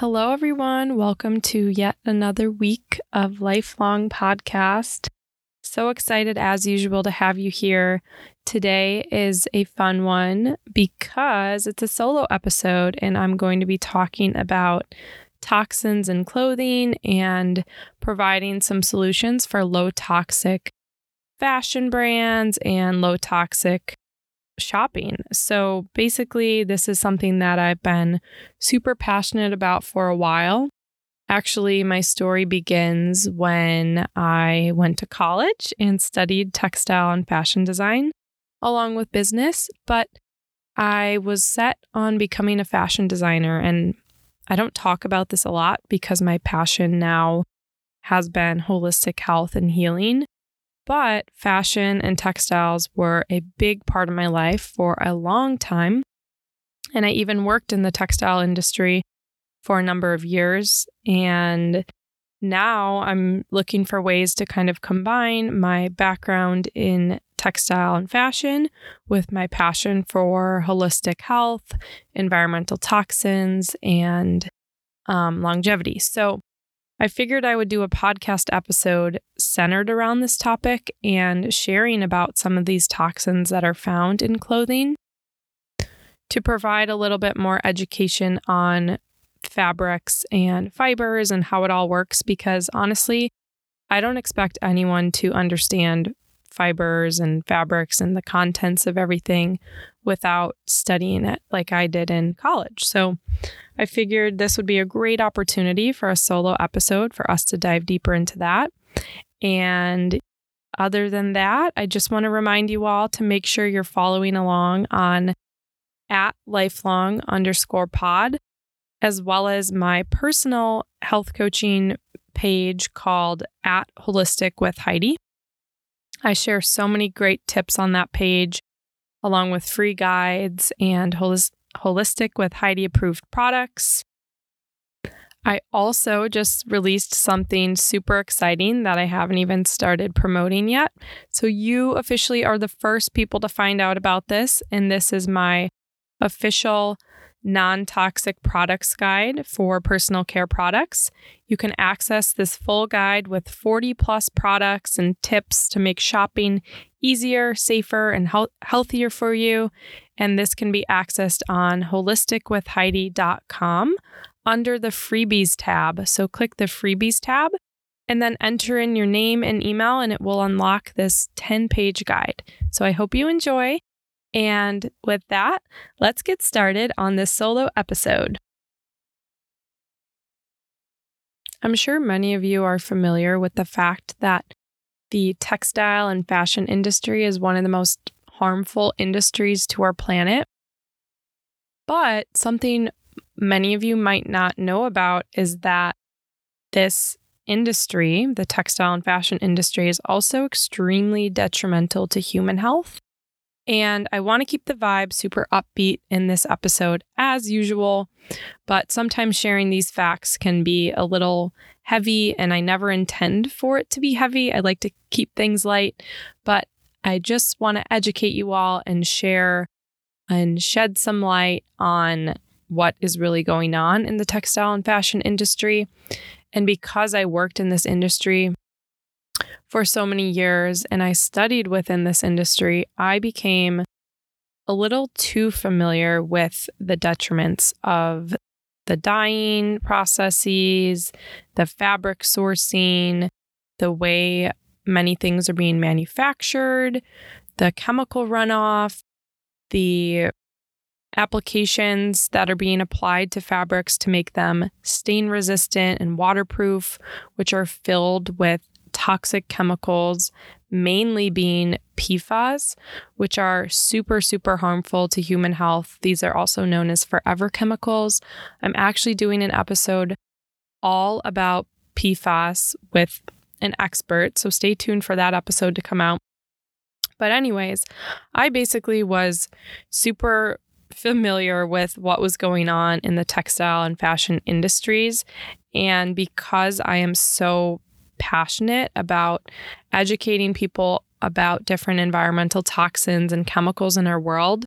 Hello, everyone. Welcome to yet another week of Lifelong Podcast. So excited, as usual, to have you here. Today is a fun one because it's a solo episode, and I'm going to be talking about toxins in clothing and providing some solutions for low toxic fashion brands and low toxic shopping. So basically, this is something that I've been super passionate about for a while. Actually, my story begins when I went to college and studied textile and fashion design along with business, but I was set on becoming a fashion designer. And I don't talk about this a lot because my passion now has been holistic health and healing. But fashion and textiles were a big part of my life for a long time. And I even worked in the textile industry for a number of years. And now I'm looking for ways to kind of combine my background in textile and fashion with my passion for holistic health, environmental toxins, and um, longevity. So I figured I would do a podcast episode centered around this topic and sharing about some of these toxins that are found in clothing to provide a little bit more education on fabrics and fibers and how it all works because honestly, I don't expect anyone to understand fibers and fabrics and the contents of everything without studying it like I did in college. So I figured this would be a great opportunity for a solo episode for us to dive deeper into that. And other than that, I just want to remind you all to make sure you're following along on at lifelong underscore pod, as well as my personal health coaching page called at holistic with Heidi. I share so many great tips on that page, along with free guides and holis- holistic with Heidi approved products. I also just released something super exciting that I haven't even started promoting yet. So, you officially are the first people to find out about this. And this is my official non toxic products guide for personal care products. You can access this full guide with 40 plus products and tips to make shopping easier, safer, and he- healthier for you. And this can be accessed on holisticwithheidi.com under the freebies tab. So click the freebies tab and then enter in your name and email, and it will unlock this 10 page guide. So I hope you enjoy. And with that, let's get started on this solo episode. I'm sure many of you are familiar with the fact that the textile and fashion industry is one of the most harmful industries to our planet. But something many of you might not know about is that this industry, the textile and fashion industry, is also extremely detrimental to human health. And I want to keep the vibe super upbeat in this episode as usual, but sometimes sharing these facts can be a little heavy, and I never intend for it to be heavy. I like to keep things light, but I just want to educate you all and share and shed some light on what is really going on in the textile and fashion industry. And because I worked in this industry for so many years and I studied within this industry, I became a little too familiar with the detriments of the dyeing processes, the fabric sourcing, the way many things are being manufactured, the chemical runoff, the applications that are being applied to fabrics to make them stain resistant and waterproof, which are filled with toxic chemicals, mainly being PFAS, which are super, super harmful to human health. These are also known as forever chemicals. I'm actually doing an episode all about PFAS with an expert, so stay tuned for that episode to come out. But, anyways, I basically was super familiar with what was going on in the textile and fashion industries. And because I am so passionate about educating people about different environmental toxins and chemicals in our world,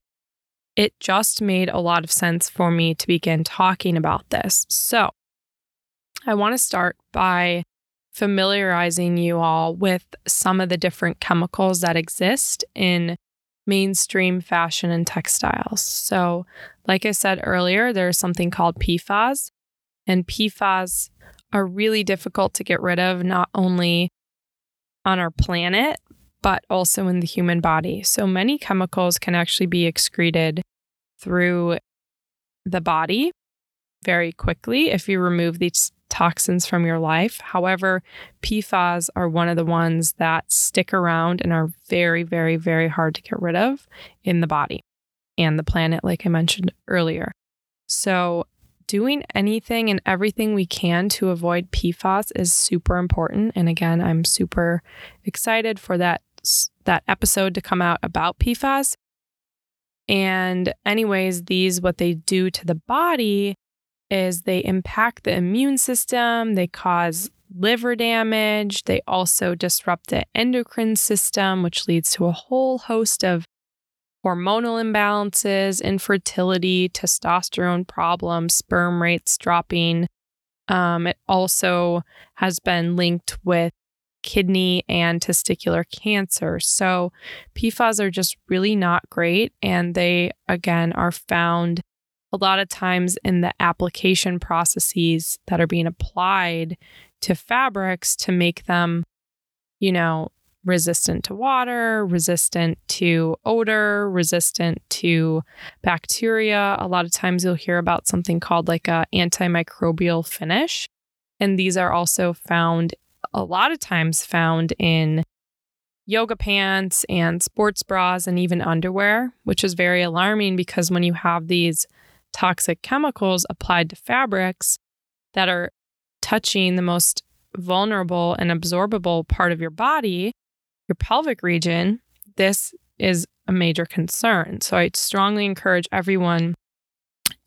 it just made a lot of sense for me to begin talking about this. So, I want to start by familiarizing you all with some of the different chemicals that exist in mainstream fashion and textiles. So, like I said earlier, there's something called PFAS, and PFAS are really difficult to get rid of, not only on our planet, but also in the human body. So, many chemicals can actually be excreted through the body very quickly if you remove these toxins from your life. However, PFAS are one of the ones that stick around and are very, very, very hard to get rid of in the body and the planet, like I mentioned earlier. So, doing anything and everything we can to avoid PFAS is super important. And again, I'm super excited for that that episode to come out about PFAS. And anyways, these what they do to the body is they impact the immune system, they cause liver damage, they also disrupt the endocrine system, which leads to a whole host of hormonal imbalances, infertility, testosterone problems, sperm rates dropping. Um, it also has been linked with kidney and testicular cancer. So PFAS are just really not great. And they, again, are found a lot of times in the application processes that are being applied to fabrics to make them, you know, resistant to water, resistant to odor, resistant to bacteria. A lot of times you'll hear about something called like a antimicrobial finish. And these are also found a lot of times found in yoga pants and sports bras and even underwear, which is very alarming because when you have these toxic chemicals applied to fabrics that are touching the most vulnerable and absorbable part of your body, your pelvic region, this is a major concern. So I strongly encourage everyone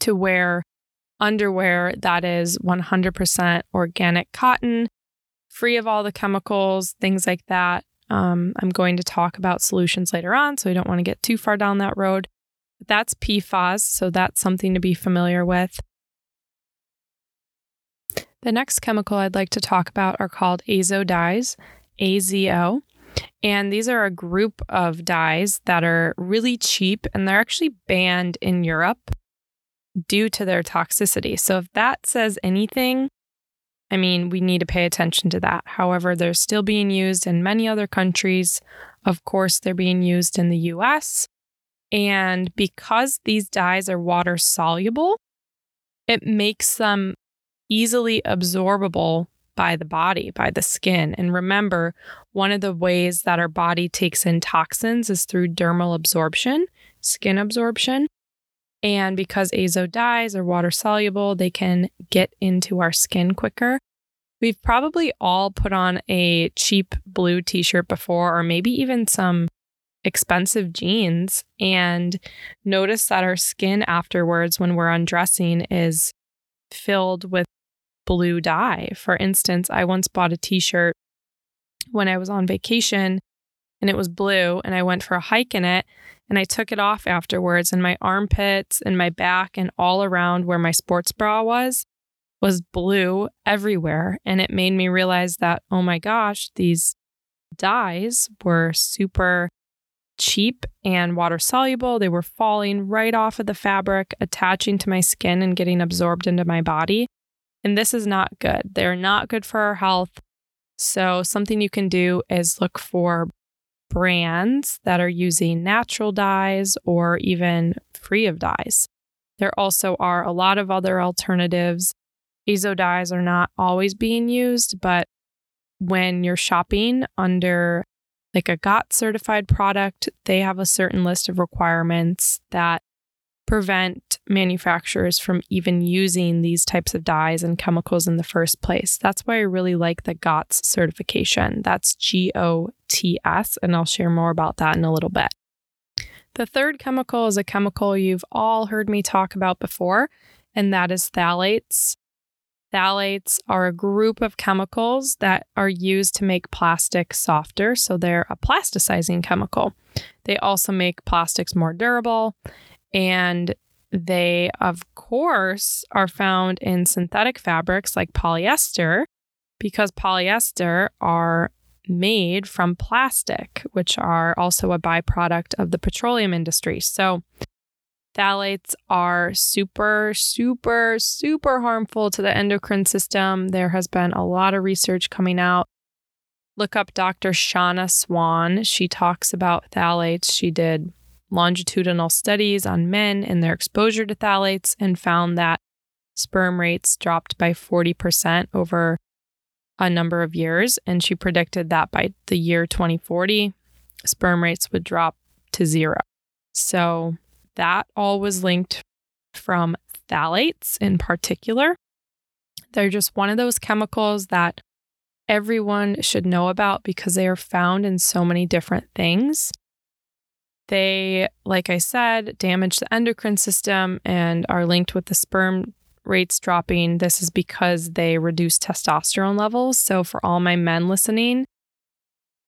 to wear underwear that is 100% organic cotton, free of all the chemicals, things like that. Um, I'm going to talk about solutions later on, so I don't want to get too far down that road. That's PFAS, so that's something to be familiar with. The next chemical I'd like to talk about are called azo dyes, AZO. And these are a group of dyes that are really cheap and they're actually banned in Europe due to their toxicity. So if that says anything, I mean, we need to pay attention to that. However, they're still being used in many other countries. Of course, they're being used in the US and because these dyes are water soluble, it makes them easily absorbable by the body, by the skin. And remember, one of the ways that our body takes in toxins is through dermal absorption, skin absorption. And because azo dyes are water soluble, they can get into our skin quicker. We've probably all put on a cheap blue t shirt before, or maybe even some expensive jeans and notice that our skin afterwards, when we're undressing, is filled with blue dye. For instance, I once bought a t shirt when I was on vacation and it was blue, and I went for a hike in it. And I took it off afterwards, and my armpits and my back and all around where my sports bra was was blue everywhere. And it made me realize that, oh my gosh, these dyes were super cheap and water soluble. They were falling right off of the fabric, attaching to my skin and getting absorbed into my body. And this is not good. They're not good for our health. So, something you can do is look for brands that are using natural dyes or even free of dyes. There also are a lot of other alternatives. Azo dyes are not always being used, but when you're shopping under like a GOTS certified product, they have a certain list of requirements that prevent manufacturers from even using these types of dyes and chemicals in the first place. That's why I really like the GOTS certification. That's G O T S, and I'll share more about that in a little bit. The third chemical is a chemical you've all heard me talk about before, and that is phthalates. Phthalates are a group of chemicals that are used to make plastic softer, so they're a plasticizing chemical. They also make plastics more durable, and they, of course, are found in synthetic fabrics like polyester because polyester are made from plastic, which are also a byproduct of the petroleum industry. So, phthalates are super, super, super harmful to the endocrine system. There has been a lot of research coming out. Look up Dr. Shanna Swan. She talks about phthalates. She did longitudinal studies on men and their exposure to phthalates and found that sperm rates dropped by 40% over a number of years. And she predicted that by the year 2040, sperm rates would drop to zero. So that all was linked from phthalates in particular. They're just one of those chemicals that everyone should know about because they are found in so many different things. They, like I said, damage the endocrine system and are linked with the sperm rates dropping. This is because they reduce testosterone levels. So, for all my men listening,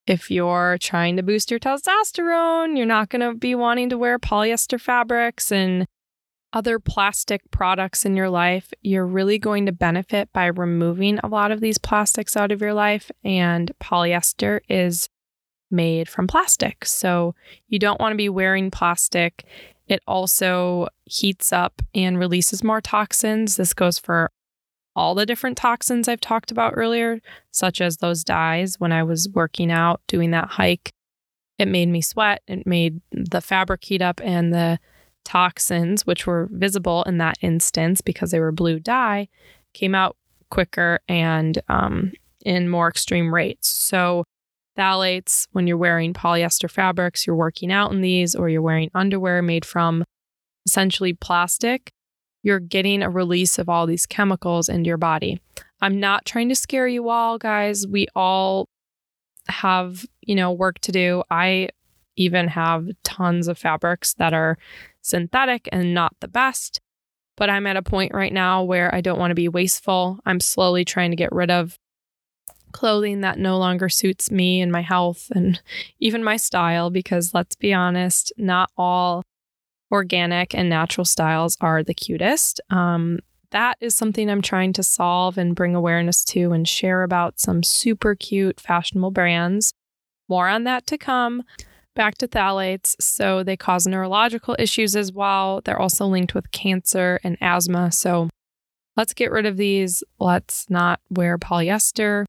if you're trying to boost your testosterone, you're not going to be wanting to wear polyester fabrics and other plastic products in your life. You're really going to benefit by removing a lot of these plastics out of your life. And polyester is made from plastic. So you don't want to be wearing plastic. It also heats up and releases more toxins. This goes for all the different toxins I've talked about earlier, such as those dyes when I was working out, doing that hike. It made me sweat. It made the fabric heat up, and the toxins, which were visible in that instance because they were blue dye, came out quicker and um, in more extreme rates. So, phthalates, when you're wearing polyester fabrics, you're working out in these, or you're wearing underwear made from essentially plastic, you're getting a release of all these chemicals into your body. I'm not trying to scare you all, guys. We all have, you know, work to do. I even have tons of fabrics that are synthetic and not the best. But I'm at a point right now where I don't want to be wasteful. I'm slowly trying to get rid of clothing that no longer suits me and my health and even my style because let's be honest, not all organic and natural styles are the cutest. Um, that is something I'm trying to solve and bring awareness to and share about some super cute, fashionable brands. More on that to come. Back to phthalates. So, they cause neurological issues as well. They're also linked with cancer and asthma. So, let's get rid of these. Let's not wear polyester.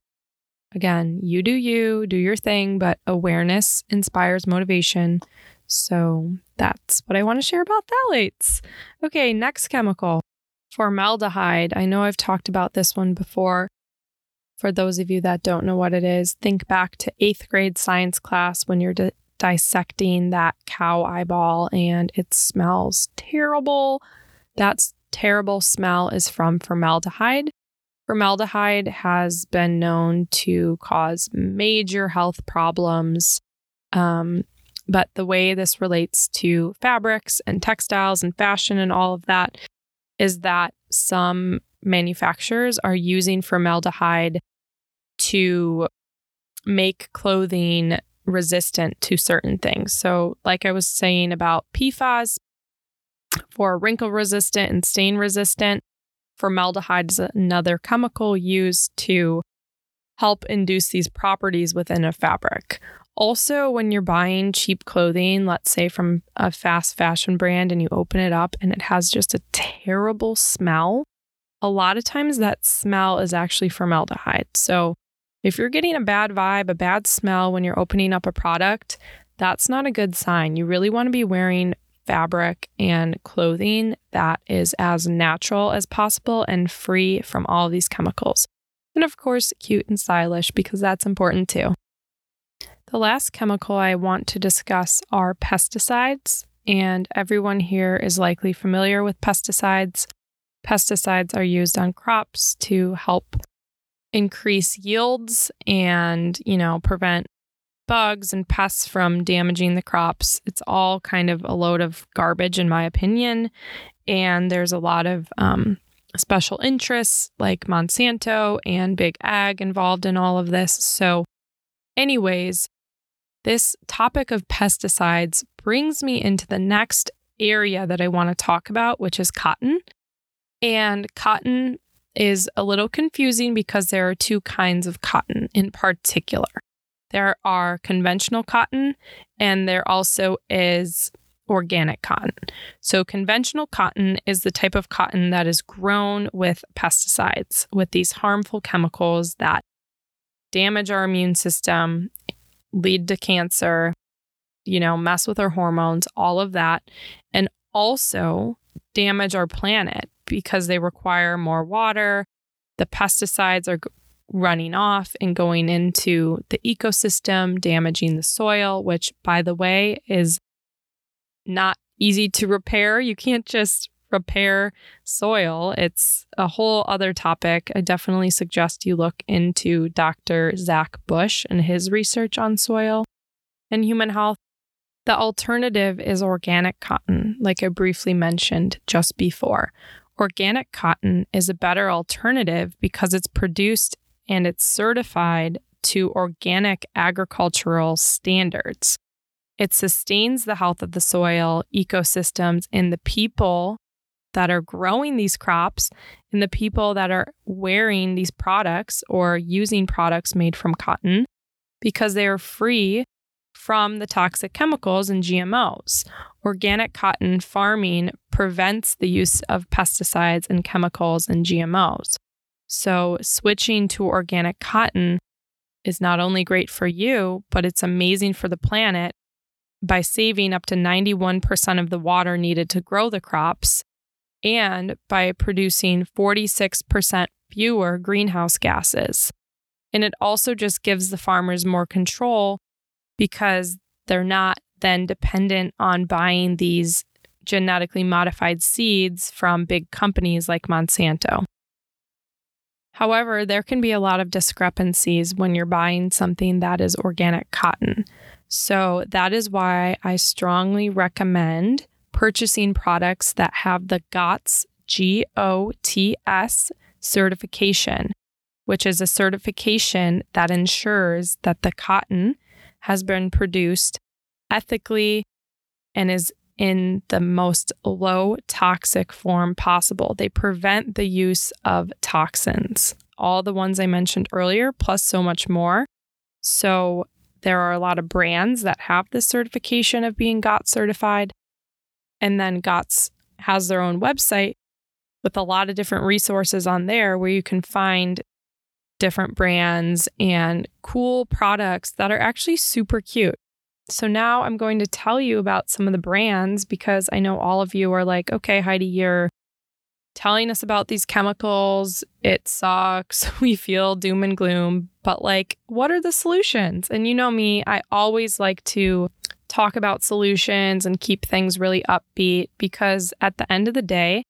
Again, you do you, do your thing, but awareness inspires motivation. So that's what I want to share about phthalates. Okay, next chemical formaldehyde. I know I've talked about this one before. For those of you that don't know what it is, think back to eighth grade science class when you're di- dissecting that cow eyeball and it smells terrible. That terrible smell is from formaldehyde. Formaldehyde has been known to cause major health problems. Um, but the way this relates to fabrics and textiles and fashion and all of that is that some manufacturers are using formaldehyde to make clothing resistant to certain things. So, like I was saying about PFAS, for wrinkle resistant and stain resistant, formaldehyde is another chemical used to help induce these properties within a fabric. Also, when you're buying cheap clothing, let's say from a fast fashion brand, and you open it up and it has just a terrible smell, a lot of times that smell is actually formaldehyde. So, if you're getting a bad vibe, a bad smell when you're opening up a product, that's not a good sign. You really want to be wearing fabric and clothing that is as natural as possible and free from all these chemicals. And of course, cute and stylish because that's important too. The last chemical I want to discuss are pesticides, and everyone here is likely familiar with pesticides. Pesticides are used on crops to help increase yields and, you know, prevent bugs and pests from damaging the crops. It's all kind of a load of garbage, in my opinion. And there's a lot of um, special interests like Monsanto and Big Ag involved in all of this. So, anyways, this topic of pesticides brings me into the next area that I want to talk about, which is cotton. And cotton is a little confusing because there are two kinds of cotton in particular. There are conventional cotton, and there also is organic cotton. So, conventional cotton is the type of cotton that is grown with pesticides, with these harmful chemicals that damage our immune system, lead to cancer, you know, mess with our hormones, all of that, and also damage our planet because they require more water. The pesticides are running off and going into the ecosystem, damaging the soil, which, by the way, is not easy to repair. You can't just repair soil. It's a whole other topic. I definitely suggest you look into Dr. Zach Bush and his research on soil and human health. The alternative is organic cotton, like I briefly mentioned just before. Organic cotton is a better alternative because it's produced and it's certified to organic agricultural standards. It sustains the health of the soil, ecosystems, and the people that are growing these crops and the people that are wearing these products or using products made from cotton because they are free from the toxic chemicals and GMOs. Organic cotton farming prevents the use of pesticides and chemicals and GMOs. So, switching to organic cotton is not only great for you, but it's amazing for the planet by saving up to 91% of the water needed to grow the crops and by producing 46% fewer greenhouse gases. And it also just gives the farmers more control because they're not then dependent on buying these genetically modified seeds from big companies like Monsanto. However, there can be a lot of discrepancies when you're buying something that is organic cotton. So that is why I strongly recommend purchasing products that have the GOTS G O T S certification, which is a certification that ensures that the cotton has been produced ethically and is in the most low toxic form possible. They prevent the use of toxins, all the ones I mentioned earlier, plus so much more. So, there are a lot of brands that have this certification of being GOTS certified. And then GOTS has their own website with a lot of different resources on there where you can find different brands and cool products that are actually super cute. So now I'm going to tell you about some of the brands because I know all of you are like, okay, Heidi, you're telling us about these chemicals. It sucks. We feel doom and gloom. But, like, what are the solutions? And you know me, I always like to talk about solutions and keep things really upbeat because at the end of the day,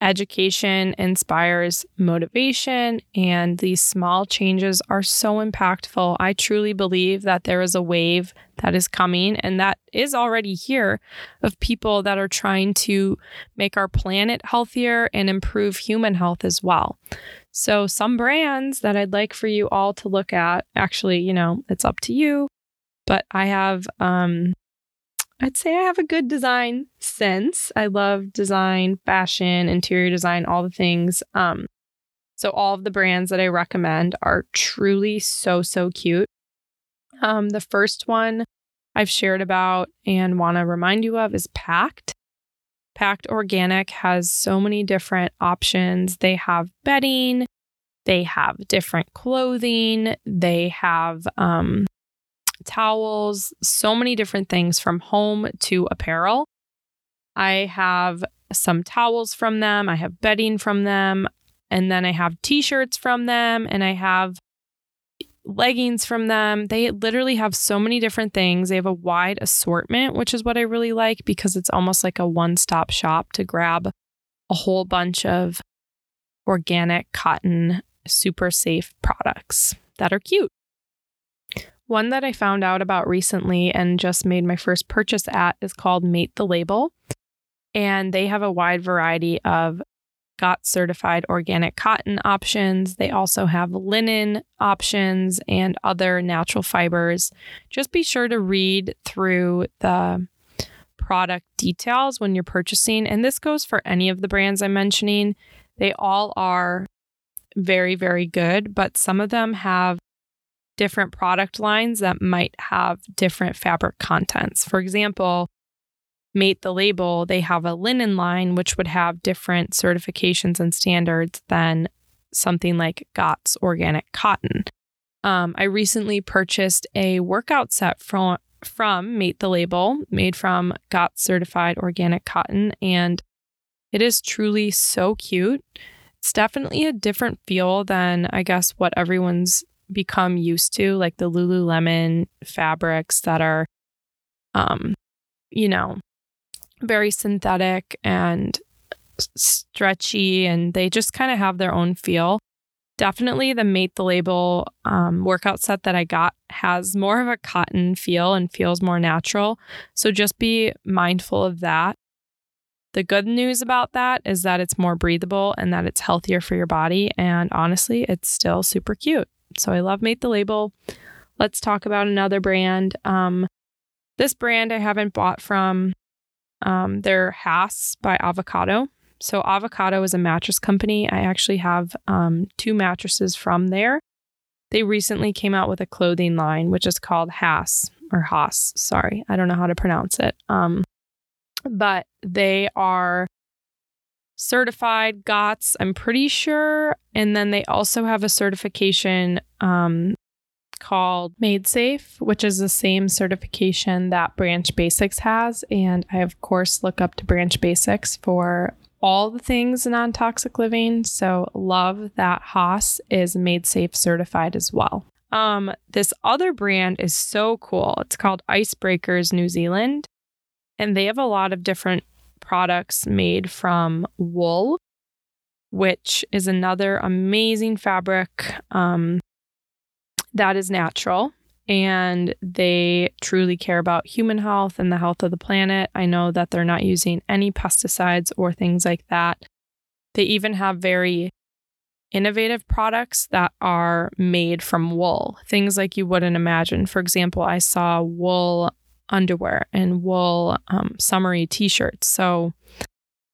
Education inspires motivation, and these small changes are so impactful. I truly believe that there is a wave that is coming and that is already here of people that are trying to make our planet healthier and improve human health as well. So, some brands that I'd like for you all to look at actually, you know, it's up to you, but I have um, I'd say I have a good design sense. I love design, fashion, interior design, all the things. Um, so all of the brands that I recommend are truly so so cute. Um, the first one I've shared about and want to remind you of is Pact. Pact Organic has so many different options. They have bedding, they have different clothing, they have um, towels, so many different things from home to apparel. I have some towels from them, I have bedding from them, and then I have t shirts from them, and I have leggings from them. They literally have so many different things. They have a wide assortment, which is what I really like because it's almost like a one stop shop to grab a whole bunch of organic cotton, super safe products that are cute. One that I found out about recently and just made my first purchase at is called Mate the Label. And they have a wide variety of GOTS certified organic cotton options. They also have linen options and other natural fibers. Just be sure to read through the product details when you're purchasing. And this goes for any of the brands I'm mentioning. They all are very, very good, but some of them have different product lines that might have different fabric contents. For example, Mate the Label, they have a linen line, which would have different certifications and standards than something like GOTS organic cotton. Um, I recently purchased a workout set from from Mate the Label, made from GOTS certified organic cotton, and it is truly so cute. It's definitely a different feel than I guess what everyone's become used to, like the Lululemon fabrics that are, um, you know, very synthetic and stretchy, and they just kind of have their own feel. Definitely the Mate the Label um, workout set that I got has more of a cotton feel and feels more natural. So just be mindful of that. The good news about that is that it's more breathable and that it's healthier for your body. And honestly, it's still super cute. So I love Mate the Label. Let's talk about another brand. Um, this brand I haven't bought from. Um, they're Haas by Avocado. So, Avocado is a mattress company. I actually have um, two mattresses from there. They recently came out with a clothing line, which is called Haas or Haas. Sorry, I don't know how to pronounce it. Um, but they are certified GOTS, I'm pretty sure. And then they also have a certification um, called Made Safe, which is the same certification that Branch Basics has. And I, of course, look up to Branch Basics for all the things non toxic living. So, love that Haas is Made Safe certified as well. Um, this other brand is so cool. It's called Icebreakers New Zealand, and they have a lot of different products made from wool, which is another amazing fabric um, that is natural and they truly care about human health and the health of the planet. I know that they're not using any pesticides or things like that. They even have very innovative products that are made from wool, things like you wouldn't imagine. For example, I saw wool underwear and wool um, summery t shirts. So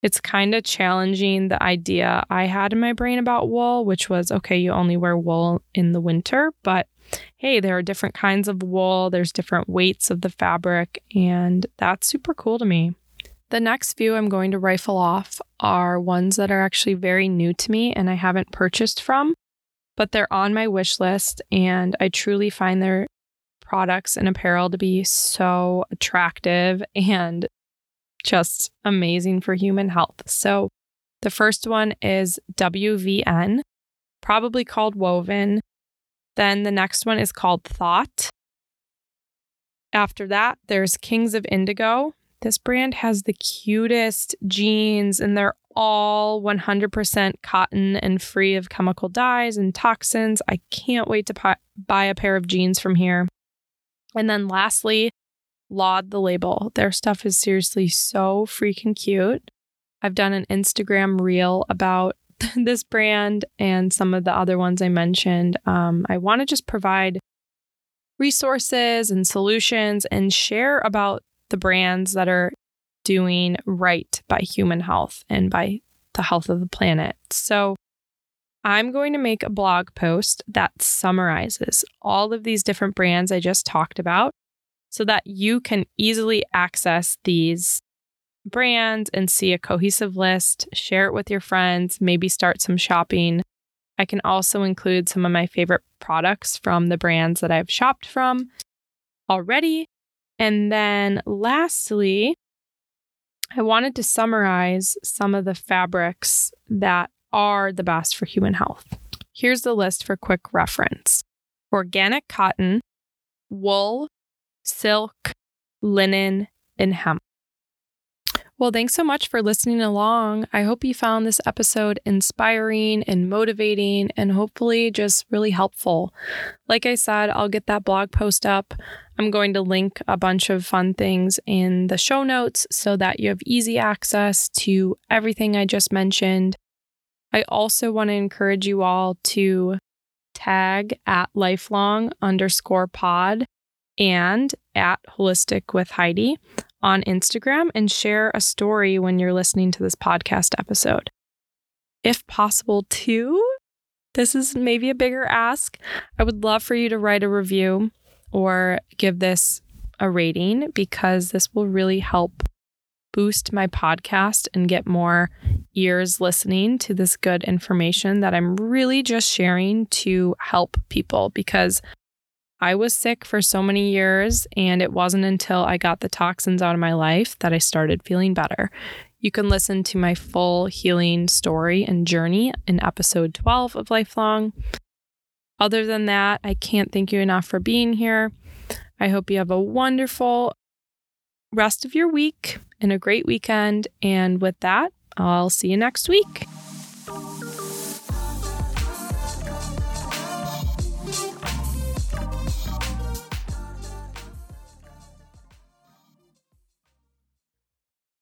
it's kind of challenging the idea I had in my brain about wool, which was okay, you only wear wool in the winter, but hey, there are different kinds of wool, there's different weights of the fabric, and that's super cool to me. The next few I'm going to rifle off are ones that are actually very new to me and I haven't purchased from, but they're on my wish list, and I truly find their products and apparel to be so attractive and just amazing for human health. So, the first one is WVN, probably called Woven. Then the next one is called Thought. After that, there's Kings of Indigo. This brand has the cutest jeans, and they're all 100% cotton and free of chemical dyes and toxins. I can't wait to buy a pair of jeans from here. And then lastly, Laude the label. Their stuff is seriously so freaking cute. I've done an Instagram reel about this brand and some of the other ones I mentioned. Um, I want to just provide resources and solutions and share about the brands that are doing right by human health and by the health of the planet. So, I'm going to make a blog post that summarizes all of these different brands I just talked about so that you can easily access these brands and see a cohesive list, share it with your friends, maybe start some shopping. I can also include some of my favorite products from the brands that I've shopped from already. And then lastly, I wanted to summarize some of the fabrics that are the best for human health. Here's the list for quick reference organic cotton, wool, silk, linen, and hemp. Well, thanks so much for listening along. I hope you found this episode inspiring and motivating and hopefully just really helpful. Like I said, I'll get that blog post up. I'm going to link a bunch of fun things in the show notes so that you have easy access to everything I just mentioned. I also want to encourage you all to tag at lifelong underscore pod and at holistic with Heidi on Instagram and share a story when you're listening to this podcast episode. If possible, too, this is maybe a bigger ask. I would love for you to write a review or give this a rating because this will really help boost my podcast and get more ears listening to this good information that I'm really just sharing to help people because I was sick for so many years, and it wasn't until I got the toxins out of my life that I started feeling better. You can listen to my full healing story and journey in episode 12 of Lifelong. Other than that, I can't thank you enough for being here. I hope you have a wonderful rest of your week and a great weekend. And with that, I'll see you next week.